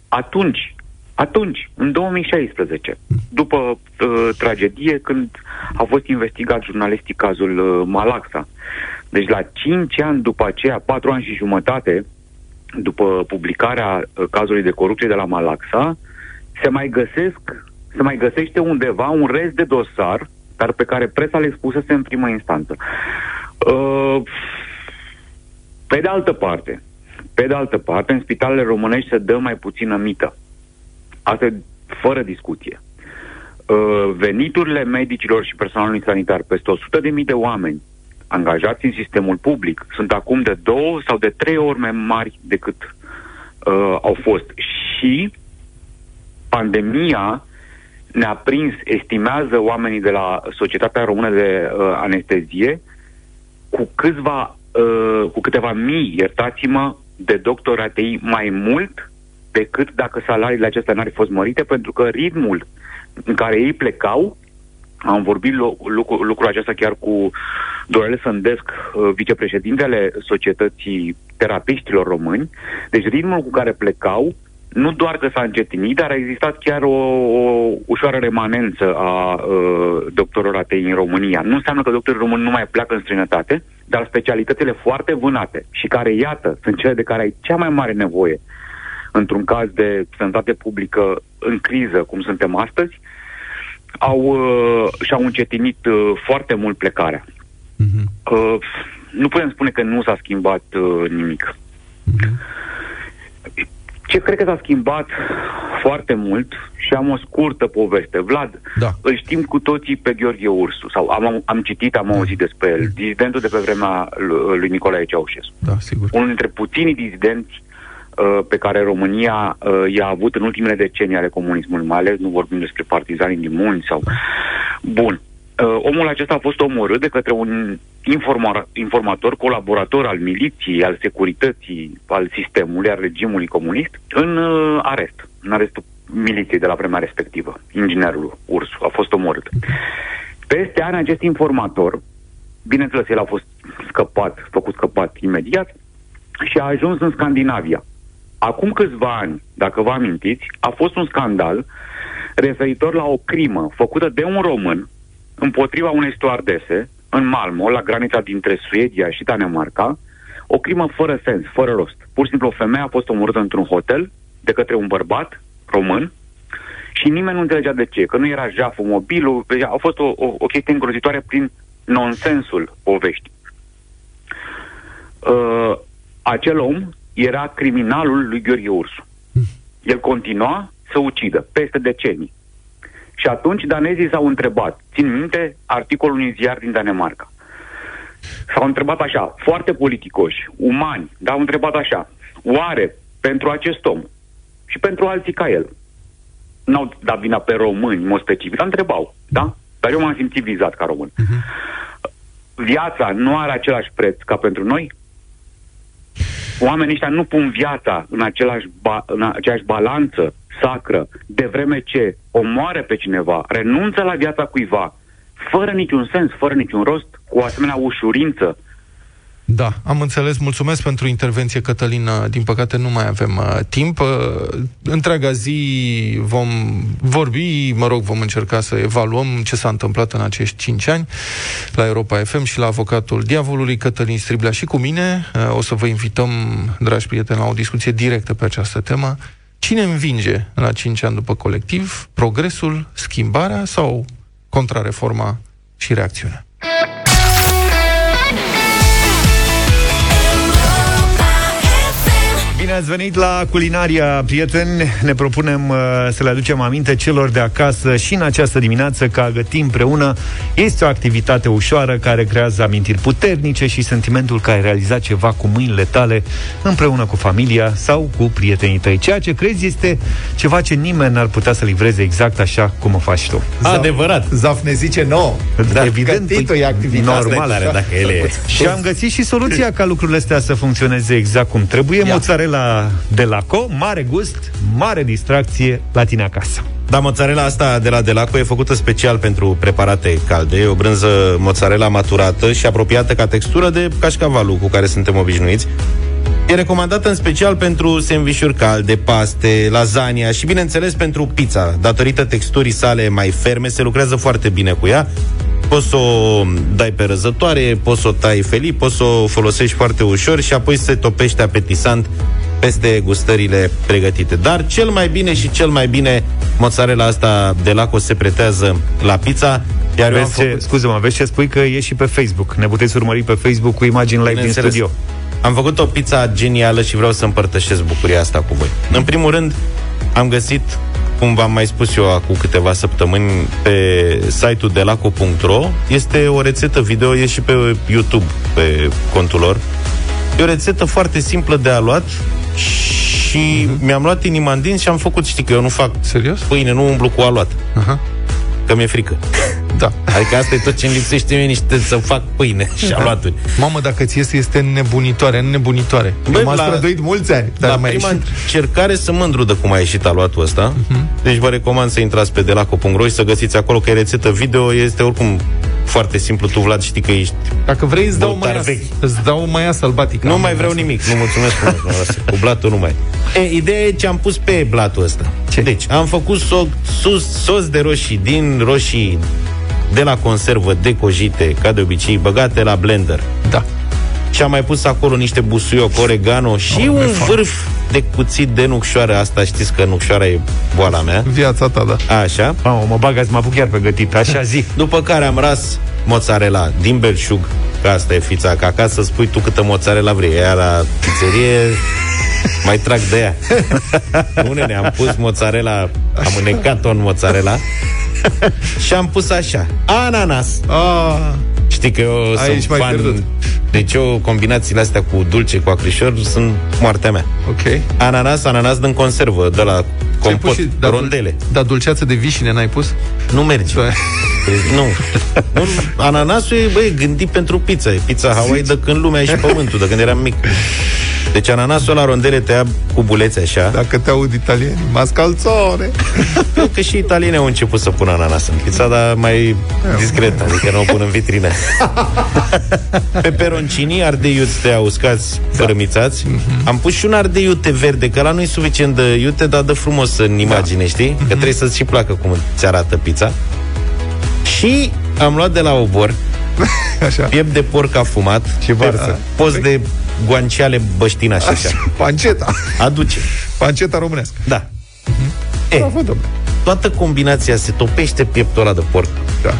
atunci, atunci, în 2016, după uh, tragedie, când a fost investigat jurnalistic cazul uh, Malaxa. Deci la 5 ani după aceea, 4 ani și jumătate, după publicarea uh, cazului de corupție de la Malaxa, se mai găsesc, se mai găsește undeva un rest de dosar, dar pe care presa le expusese în primă instanță. Uh, pe de altă parte, pe de altă parte, în spitalele românești se dă mai puțină mită. Asta e fără discuție. Uh, veniturile medicilor și personalului sanitar, peste 100.000 de oameni angajați în sistemul public, sunt acum de două sau de trei ori mai mari decât uh, au fost. Și pandemia ne-a prins, estimează oamenii de la Societatea Română de uh, Anestezie, cu câțiva, uh, cu câteva mii, iertați-mă, de doctori ATI mai mult decât dacă salariile acestea n-ar fi fost mărite, pentru că ritmul în care ei plecau, am vorbit lucru, lucrul acesta chiar cu Dorele Sândesc, uh, vicepreședintele Societății Terapiștilor Români, deci ritmul cu care plecau nu doar că s-a încetinit, dar a existat chiar o, o ușoară remanență a uh, doctorilor ATI în România. Nu înseamnă că doctorii români nu mai pleacă în străinătate, dar specialitățile foarte vânate și care, iată, sunt cele de care ai cea mai mare nevoie într-un caz de sănătate publică în criză, cum suntem astăzi, au, uh, și-au încetinit uh, foarte mult plecarea. Uh-huh. Uh, nu putem spune că nu s-a schimbat uh, nimic. Uh-huh. Ce cred că s-a schimbat foarte mult și am o scurtă poveste. Vlad, da. îl știm cu toții pe Gheorghe Ursu, sau am, am citit, am auzit despre el, dizidentul de pe vremea lui Nicolae Ceaușescu. Da, sigur. Unul dintre puținii dizidenți uh, pe care România uh, i-a avut în ultimele decenii ale comunismului, mai ales nu vorbim despre partizanii din munți sau... Bun. Uh, omul acesta a fost omorât de către un informa- informator, colaborator al miliției, al securității, al sistemului, al regimului comunist, în uh, arest, în arestul miliției de la vremea respectivă. Inginerul Ursu a fost omorât. Peste ani, acest informator, bineînțeles, el a fost scăpat, făcut scăpat imediat și a ajuns în Scandinavia. Acum câțiva ani, dacă vă amintiți, a fost un scandal referitor la o crimă făcută de un român împotriva unei stoardese în Malmo, la granița dintre Suedia și Danemarca, o crimă fără sens, fără rost. Pur și simplu o femeie a fost omorâtă într-un hotel de către un bărbat român și nimeni nu înțelegea de ce, că nu era jaful mobilul, deci a fost o, o, o chestie îngrozitoare prin nonsensul poveștii. Uh, acel om era criminalul lui Gheorghe Ursu. El continua să ucidă peste decenii. Și atunci danezii s-au întrebat, țin minte articolul unui ziar din Danemarca. S-au întrebat așa, foarte politicoși, umani, dar au întrebat așa, oare pentru acest om și pentru alții ca el, n-au dat vina pe români, în mod specific, dar întrebau, da? Dar eu m-am simțit vizat ca român. Uh-huh. Viața nu are același preț ca pentru noi? Oamenii ăștia nu pun viața în, același ba- în aceeași balanță sacră, de vreme ce omoară pe cineva, renunță la viața cuiva, fără niciun sens, fără niciun rost, cu o asemenea ușurință, da, am înțeles. Mulțumesc pentru intervenție, Cătălin. Din păcate nu mai avem uh, timp. Uh, întreaga zi vom vorbi, mă rog, vom încerca să evaluăm ce s-a întâmplat în acești 5 ani la Europa FM și la avocatul diavolului Cătălin Striblea și cu mine. Uh, o să vă invităm, dragi prieteni, la o discuție directă pe această temă. Cine învinge la 5 ani după colectiv? Progresul, schimbarea sau contrareforma și reacțiunea? Bine ați venit la Culinaria, prieteni! Ne propunem uh, să le aducem aminte celor de acasă și în această dimineață că a găti împreună este o activitate ușoară care creează amintiri puternice și sentimentul că ai realizat ceva cu mâinile tale împreună cu familia sau cu prietenii tăi. Ceea ce crezi este ceva ce nimeni n-ar putea să livreze exact așa cum o faci tu. Adevărat! Zaf ne zice nouă. Da, Evident, e activitate normal are dacă ele e. Și am găsit și soluția ca lucrurile astea să funcționeze exact cum trebuie. Ia. Mozzarella de la Co, mare gust, mare distracție la tine acasă. Da, mozzarella asta de la Delaco e făcută special pentru preparate calde. E o brânză mozzarella maturată și apropiată ca textură de cașcavalul cu care suntem obișnuiți. E recomandată în special pentru sandvișuri calde, paste, lasagna și, bineînțeles, pentru pizza. Datorită texturii sale mai ferme, se lucrează foarte bine cu ea. Poți să o dai pe răzătoare, poți să o tai felii, poți să o folosești foarte ușor și apoi se topește apetisant peste gustările pregătite. Dar cel mai bine și cel mai bine mozzarella asta de Laco se pretează la pizza. Iar vezi ce, făcut... scuze-mă, vezi ce spui că e și pe Facebook. Ne puteți urmări pe Facebook cu imagini live din studio. Am făcut o pizza genială și vreau să împărtășesc bucuria asta cu voi. În primul rând, am găsit cum v-am mai spus eu acum câteva săptămâni pe site-ul de laco.ro este o rețetă video, e și pe YouTube pe contul lor. E o rețetă foarte simplă de aluat și uh-huh. mi-am luat inima în din și am făcut, știi că eu nu fac Serios? pâine, nu umblu cu aluat. Uh-huh. Că mi-e frică. Da. Adică asta e tot ce îmi lipsește mie niște să fac pâine și da. aluaturi. Mamă, dacă ți este, este nebunitoare, nebunitoare. Băi, m-am la, străduit mulți ani, dar la mai prima ieșit. încercare să mândru de cum a ieșit aluatul ăsta. Uh-huh. Deci vă recomand să intrați pe delaco.ro și să găsiți acolo că e rețetă video, este oricum foarte simplu. Tu, Vlad, știi că ești Dacă vrei, îți dau mai vechi. Îți dau mai sălbatică. Nu mai vreau asta. nimic. Nu mulțumesc cu blatul nu mai. E, ideea e ce am pus pe blatul ăsta. Ce? Deci, am făcut so, sos, sos de roșii din roșii de la conservă decojite, ca de obicei, băgate la blender. Da. Și am mai pus acolo niște busuioc, oregano și oh, un vârf de cuțit de nucșoară. Asta știți că nucșoara e boala mea. Viața ta, da. Așa. Mamă, mă bagați, mă apuc chiar pe gătit. Așa zi. După care am ras mozzarella din belșug, că asta e fița, ca acasă spui tu câtă mozzarella vrei. Ea la pizzerie mai trag de ea. Unele am pus mozzarella, am înecat-o în mozzarella și am pus așa, ananas. Ah. Știi că eu Aici sunt fan... Pierdut. Deci eu, combinațiile astea cu dulce, cu acrișor, sunt moartea mea. Ok. Ananas, ananas din conservă, de la compot, și, da, rondele. Dar dulceață de vișine n-ai pus? Nu merge. nu. nu. Ananasul e, băi, gândit pentru pizza. E pizza Hawaii de când lumea e și pământul, de când eram mic. Deci ananasul la rondele te ia cu bulețe așa. Dacă te aud italieni, mascalzone. Cred că și italienii au început să pună ananas în pizza, dar mai discret, adică nu o pun în vitrină. Peperoncini, ardei iute uscați, da. fărămițați. Mm-hmm. Am pus și un ardei iute verde, că la nu e suficient de iute, dar de frumos în imagine, da. știi? Că mm-hmm. trebuie să-ți și placă cum ți arată pizza. Și am luat de la obor Așa. Piept de porc afumat Ce varsă Post de guanciale băștinaș așa. așa. Panceta. Aduce. Panceta românească. Da. Uh-huh. e, da, Toată combinația se topește pieptul ăla de porc. Da.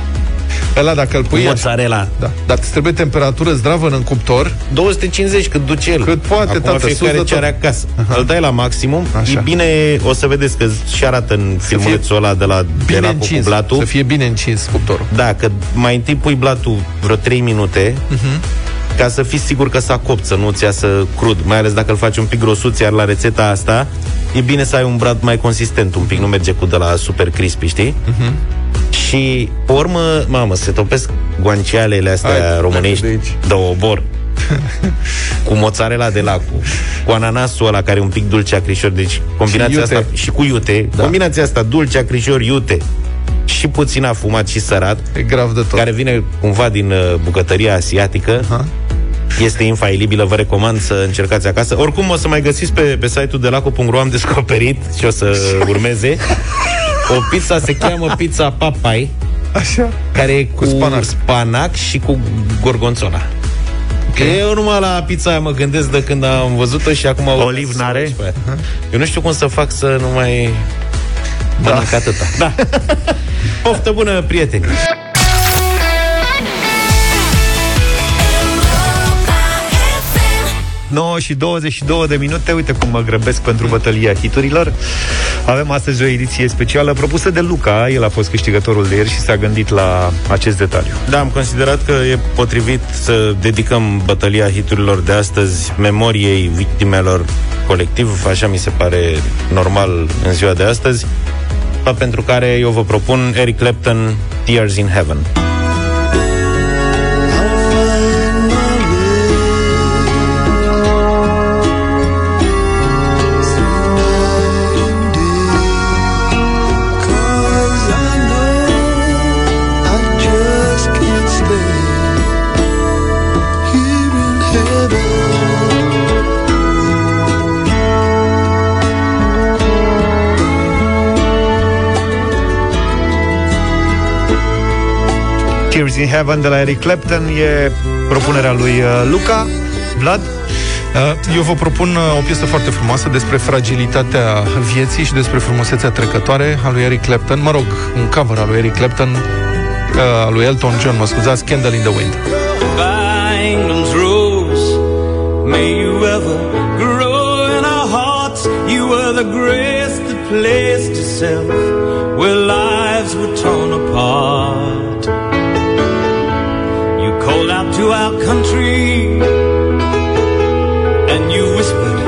Ăla dacă îl pui Mozzarella. Da. Dar îți trebuie temperatură zdravă în cuptor 250 cât duce el. Cât poate, Acum tată, fiecare ce are acasă. Uh-huh. Îl dai la maximum. Așa. E bine, o să vedeți că și arată în filmulețul ăla de la, de la încins, cu blatul Să fie bine încins cuptorul. Da, că mai întâi pui blatul vreo 3 minute. Uh-huh ca să fii sigur că s-a copt, să nu-ți iasă crud, mai ales dacă îl faci un pic grosuț, iar la rețeta asta e bine să ai un brad mai consistent, un pic, nu merge cu de la super crispy, știi? Uh-huh. Și, pe urmă, mamă, se topesc guancialele astea Hai, românești de, de obor cu mozzarella de lacu, cu ananasul ăla care e un pic dulce acrișor, deci combinația și asta și cu iute, da. combinația asta dulce acrișor iute și puțin afumat și sărat, e grav de tot. care vine cumva din uh, bucătăria asiatică. Uh-huh este infailibilă, vă recomand să încercați acasă. Oricum o să mai găsiți pe, pe site-ul de laco.ro am descoperit și o să urmeze. O pizza se cheamă pizza papai. Așa. Care e cu, cu spanac. spanac și cu gorgonzola. Okay. Eu numai la pizza aia mă gândesc de când am văzut-o și acum... Oliv n-are? Eu nu știu cum să fac să nu mai da. mănânc atâta. Da. Poftă bună, prieteni! 9 și 22 de minute. Uite cum mă grăbesc pentru bătălia hiturilor. Avem astăzi o ediție specială propusă de Luca. El a fost câștigătorul de ieri și s-a gândit la acest detaliu. Da, am considerat că e potrivit să dedicăm bătălia hiturilor de astăzi memoriei victimelor colectiv. Așa mi se pare normal în ziua de astăzi. Pentru care eu vă propun Eric Clapton, Tears in Heaven. Tears in Heaven de la Eric Clapton E propunerea lui uh, Luca Vlad? Eu vă propun o piesă foarte frumoasă despre fragilitatea vieții și despre frumusețea trecătoare a lui Eric Clapton, mă rog, un cover al lui Eric Clapton, a lui Elton John, mă scuzați, Candle in the Wind. England's rose, may you ever grow in our hearts, you were the grace that placed itself where lives were torn apart. You called out to our country and you whispered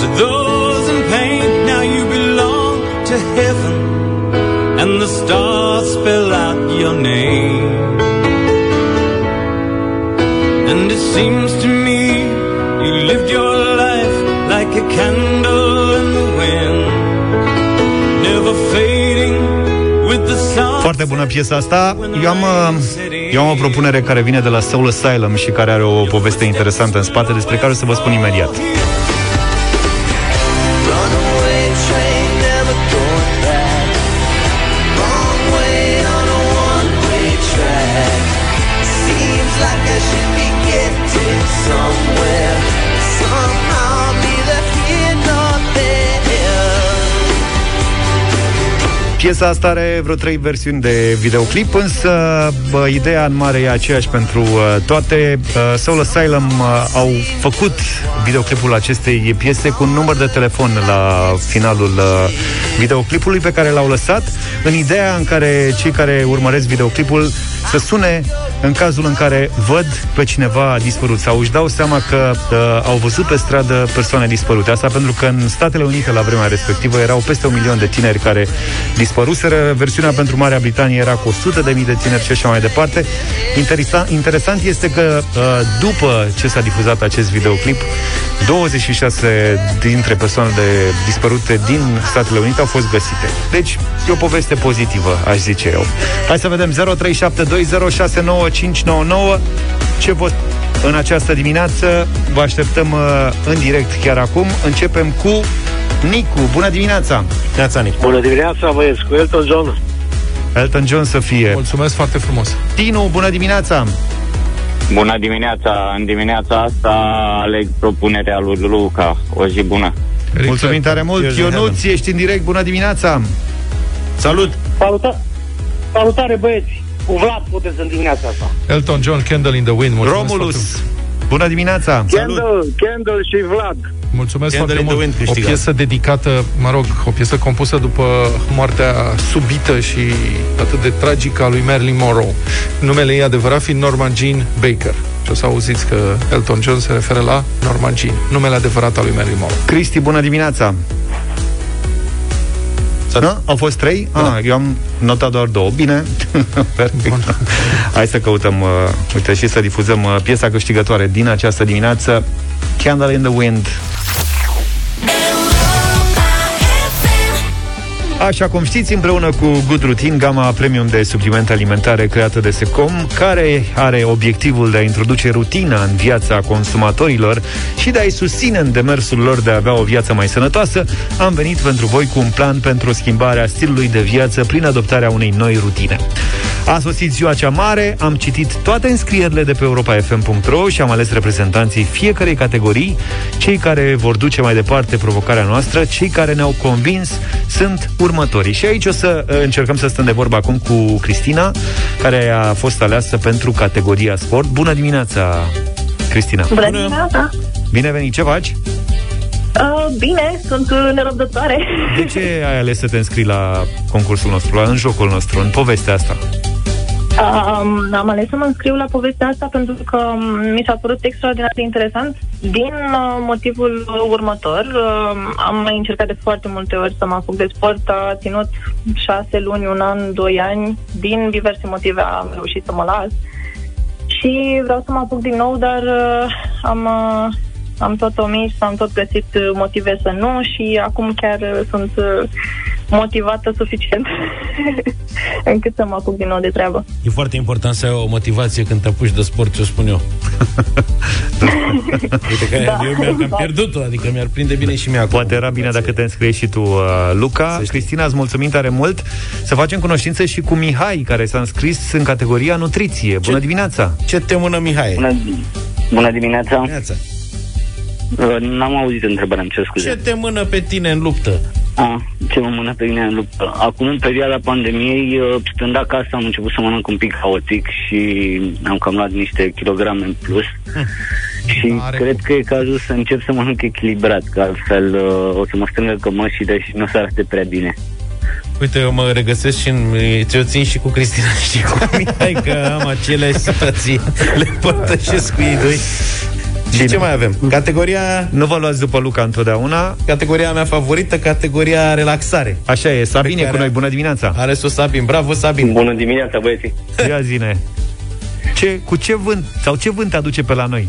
to those in pain, now you belong to heaven and the stars spell out your name. And it seems to me you lived your life like a candle in the wind, never fading with the sun. Foarte bună piesa asta. Eu am, uh, eu am o propunere care vine de la Soul Asylum și care are o poveste interesantă în spate, despre care o să vă spun imediat. Piesa asta are vreo trei versiuni de videoclip, însă bă, ideea în mare e aceeași pentru uh, toate. Uh, Soul Asylum uh, au făcut videoclipul acestei piese cu un număr de telefon la finalul uh, videoclipului pe care l-au lăsat, în ideea în care cei care urmăresc videoclipul să sune în cazul în care văd pe cineva dispărut sau își dau seama că uh, au văzut pe stradă persoane dispărute. Asta pentru că în Statele Unite la vremea respectivă erau peste un milion de tineri care dispăruseră. Versiunea pentru Marea Britanie era cu 100 de mii de tineri și așa mai departe. Interesant, interesant este că uh, după ce s-a difuzat acest videoclip, 26 dintre persoanele dispărute din Statele Unite au fost găsite. Deci, e o poveste pozitivă, aș zice eu. Hai să vedem 0372069599 ce vot în această dimineață. Vă așteptăm uh, în direct chiar acum. Începem cu Nicu. Bună dimineața! Neața, Nicu. Bună dimineața, băieți, cu Elton John. Elton John să fie. Mulțumesc foarte frumos. Tinu, bună dimineața! Bună dimineața! În dimineața asta aleg propunerea lui Luca. O zi bună! Mulțumim tare mult! Ionuț, ești în direct. Bună dimineața! Salut! Saluta- salutare, băieți! Cu Vlad puteți în dimineața asta. Elton John, Candle in the Wind. Mulțumesc Romulus, bună dimineața! Candle, Candle și Vlad. Mulțumesc Candle foarte mult. O piesă dedicată, mă rog, o piesă compusă după moartea subită și atât de tragică a lui Marilyn Monroe. Numele ei adevărat fiind Norman Jean Baker. Și o să auziți că Elton John se referă la Norman Jean, numele adevărat al lui Marilyn Monroe. Cristi, bună dimineața! Da? Au fost trei? Da. Ah, eu am notat doar două. Bine. Perfect. Hai să căutăm, uh, uite, și să difuzăm uh, piesa câștigătoare din această dimineață. Candle in the Wind Așa cum știți, împreună cu Good Routine, gama premium de suplimente alimentare creată de Secom, care are obiectivul de a introduce rutina în viața consumatorilor și de a-i susține în demersul lor de a avea o viață mai sănătoasă, am venit pentru voi cu un plan pentru schimbarea stilului de viață prin adoptarea unei noi rutine. A sosit ziua cea mare, am citit toate înscrierile de pe europa.fm.ro și am ales reprezentanții fiecarei categorii, cei care vor duce mai departe provocarea noastră, cei care ne-au convins sunt următorii. Și aici o să uh, încercăm să stăm de vorba acum cu Cristina, care a fost aleasă pentru categoria sport. Bună dimineața, Cristina! Bună dimineața! Bine venit, ce faci? Uh, bine, sunt nerăbdătoare. De ce ai ales să te înscrii la concursul nostru, la, în jocul nostru, în povestea asta? Um, am ales să mă înscriu la povestea asta pentru că mi s-a părut extraordinar de interesant din uh, motivul următor. Uh, am mai încercat de foarte multe ori să mă apuc de sport, a ținut șase luni, un an, doi ani. Din diverse motive am reușit să mă las. Și vreau să mă apuc din nou, dar uh, am, uh, am tot omis, am tot găsit motive să nu și acum chiar uh, sunt uh, motivată suficient încât să mă apuc din nou de treabă. E foarte important să ai o motivație când te apuci de sport, ce spun eu. Uite că da, eu mi-am da. pierdut-o, adică mi-ar prinde bine și mie Poate era bine dacă te înscrie și tu, uh, Luca. Cristina, îți mulțumim tare mult. Să facem cunoștință și cu Mihai, care s-a înscris în categoria nutriție. Bună ce, dimineața! Ce te mână, Mihai? Bună, bună dimineața! dimineața. Uh, n-am auzit întrebarea, îmi cer scuze. Ce te mână pe tine în luptă? A, ce mă mână pe mine în luptă? Acum, în perioada pandemiei, uh, stând acasă, am început să mănânc un pic haotic și am cam luat niște kilograme în plus. Hm. Și Are cred că e cazul să încep să mănânc echilibrat, că altfel uh, o să mă strângă cămășile și nu o să arate prea bine. Uite, eu mă regăsesc și în, ți-o țin și cu Cristina și cu Mihai, că am aceleași situații. Le părtășesc cu ei doi. Și ce mai avem? Categoria... Nu vă luați după Luca întotdeauna. Categoria mea favorită, categoria relaxare. Așa e, Sabine cu noi, bună dimineața. Are sus Sabin, bravo Sabin. Bună dimineața, băieții. Ia zine. Ce, cu ce vânt, sau ce vânt aduce pe la noi?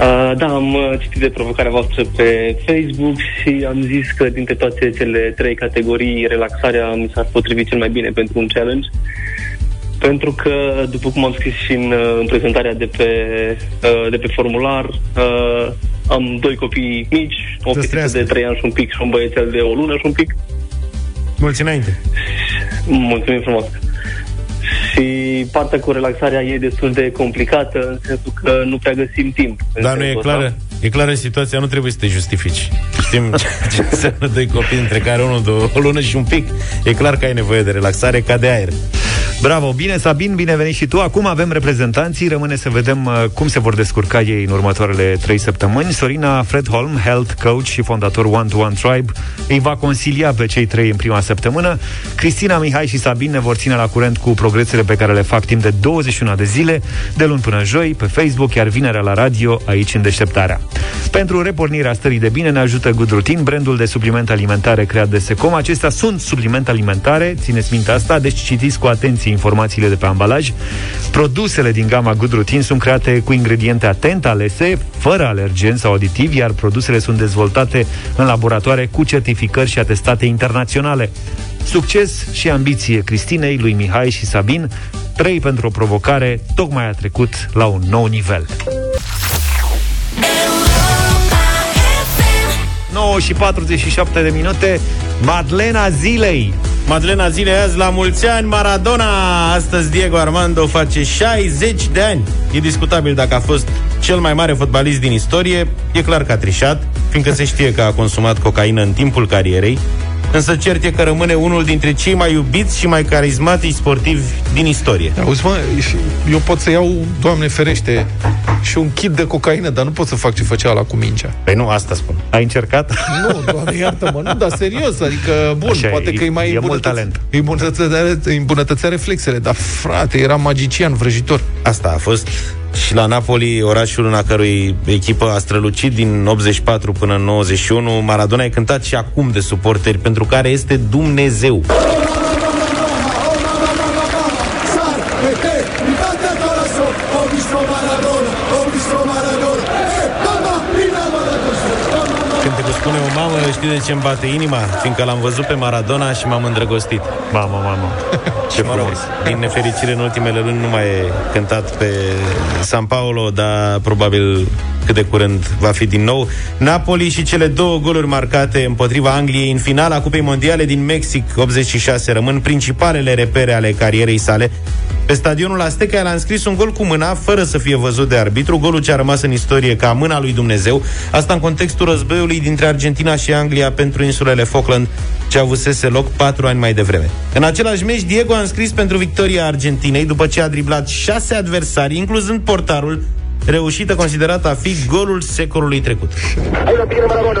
Uh, da, am uh, citit de provocarea voastră pe Facebook și am zis că dintre toate cele trei categorii, relaxarea mi s-ar potrivi cel mai bine pentru un challenge. Pentru că, după cum am scris și în, uh, în prezentarea de pe, uh, de pe formular, uh, am doi copii mici, o fetiță de 3 ani și un pic și un băiețel de o lună și un pic. Mulți înainte! Mulțumim frumos! Și partea cu relaxarea e destul de complicată, în sensul că nu prea găsim timp. Dar nu e clară? E clară situația, nu trebuie să te justifici. Știm ce înseamnă doi copii, între care unul de o lună și un pic. E clar că ai nevoie de relaxare ca de aer. Bravo, bine Sabin, bine venit și tu. Acum avem reprezentanții, rămâne să vedem uh, cum se vor descurca ei în următoarele trei săptămâni. Sorina Fredholm, health coach și fondator One to One Tribe, îi va consilia pe cei trei în prima săptămână. Cristina, Mihai și Sabin ne vor ține la curent cu progresele pe care le fac timp de 21 de zile, de luni până joi, pe Facebook, iar vinerea la radio, aici în deșteptarea. Pentru repornirea stării de bine ne ajută Good Routine, brandul de suplimente alimentare creat de Secom. Acestea sunt suplimente alimentare, țineți minte asta, deci citiți cu atenție informațiile de pe ambalaj. Produsele din gama Good Routine sunt create cu ingrediente atent alese, fără alergeni sau aditivi, iar produsele sunt dezvoltate în laboratoare cu certificări și atestate internaționale. Succes și ambiție Cristinei, lui Mihai și Sabin, trei pentru o provocare, tocmai a trecut la un nou nivel. 9 și 47 de minute Madlena Zilei. Madlena Zilei azi la mulți ani Maradona. Astăzi Diego Armando face 60 de ani. E discutabil dacă a fost cel mai mare fotbalist din istorie. E clar că a trișat Fiindcă se știe că a consumat cocaină în timpul carierei Însă cert e că rămâne unul dintre cei mai iubiți și mai carismatici sportivi din istorie. Auzi, mă, eu pot să iau, Doamne ferește, și un kit de cocaină, dar nu pot să fac ce făcea la cu mingea. Păi nu, asta spun. Ai încercat? Nu, Doamne, iartă-mă, nu, dar serios, adică, bun, Așa, poate că e mai e mult talent. Îi îmbunătățea, îmbunătățea reflexele, dar frate, era magician, vrăjitor. Asta a fost și la Napoli, orașul în a cărui echipă a strălucit din 84 până în 91, Maradona e cântat și acum de suporteri, pentru care este Dumnezeu. Știu de ce îmi bate inima? Fiindcă l-am văzut pe Maradona și m-am îndrăgostit. Mamă, mamă. Ce mă rog, din nefericire în ultimele luni nu mai e cântat pe San Paulo, dar probabil cât de curând va fi din nou. Napoli și cele două goluri marcate împotriva Angliei în finala Cupei Mondiale din Mexic 86 rămân principalele repere ale carierei sale. Pe stadionul Azteca el a înscris un gol cu mâna, fără să fie văzut de arbitru, golul ce a rămas în istorie ca mâna lui Dumnezeu, asta în contextul războiului dintre Argentina și Anglia pentru insulele Falkland, ce avusese loc patru ani mai devreme. În același meci, Diego a înscris pentru victoria Argentinei, după ce a driblat șase adversari, incluzând portarul, reușită considerată a fi golul secolului trecut. Ahí lo tiene Maradona,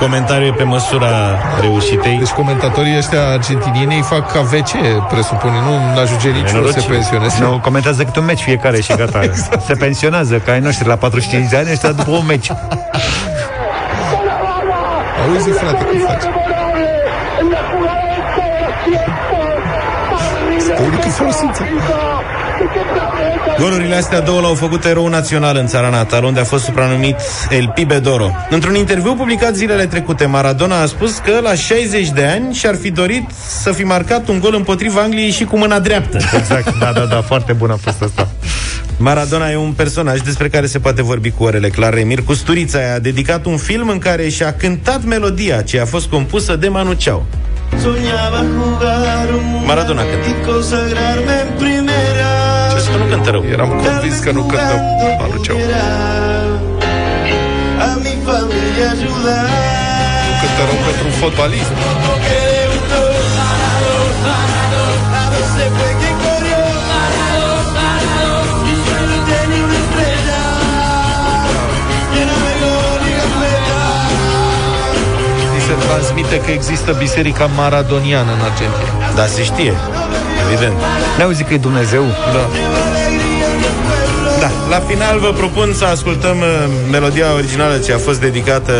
Comentarii pe măsura reușitei. Deci comentatorii ăștia argentinieni fac ca VC, presupune, nu ajunge niciunul să pensioneze. Nu, comentează câte un meci fiecare și gata. exact. Se pensionează, ca ai noștri la 45 de ani, ăștia după un meci. Auzi, frate, cum faci? Golurile astea două l-au făcut erou național în țara natală, unde a fost supranumit El Pibe Doro. Într-un interviu publicat zilele trecute, Maradona a spus că la 60 de ani și-ar fi dorit să fi marcat un gol împotriva Angliei și cu mâna dreaptă. Exact, da, da, da, foarte bună a fost asta. Maradona e un personaj despre care se poate vorbi cu orele clare. Mir Custurița a dedicat un film în care și-a cântat melodia ce a fost compusă de Manu Chao. Maradona cântă. Ce să nu cântă rău? Eram convins că nu cântă Manu Chao. Nu cântă rău pentru un fotbalist. se transmite că există biserica maradoniană în Argentina. Da, se știe, evident. Ne auzi că e Dumnezeu? Da. Da, la final vă propun să ascultăm uh, melodia originală ce a fost dedicată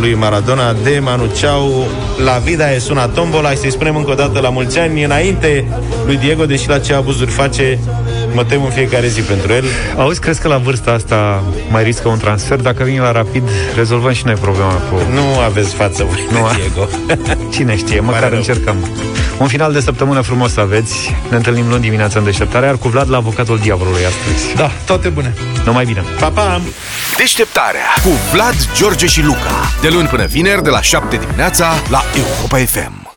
lui Maradona de Manu Chao, La vida e suna tombola, și să-i spunem încă o dată la mulți ani înainte lui Diego, deși la ce abuzuri face, mă tem în fiecare zi pentru el. Auzi, crezi că la vârsta asta mai riscă un transfer? Dacă vin la rapid, rezolvăm și noi problema cu... Nu aveți față voi, nu, Diego. Cine știe, măcar încercăm. Un final de săptămână frumos să aveți. Ne întâlnim luni dimineața în deșteptare, iar cu Vlad la avocatul diavolului astăzi. Da, toate bune. Numai bine. Pa, pa! Deșteptarea cu Vlad, George și Luca. De luni până vineri, de la 7 dimineața, la Europa FM.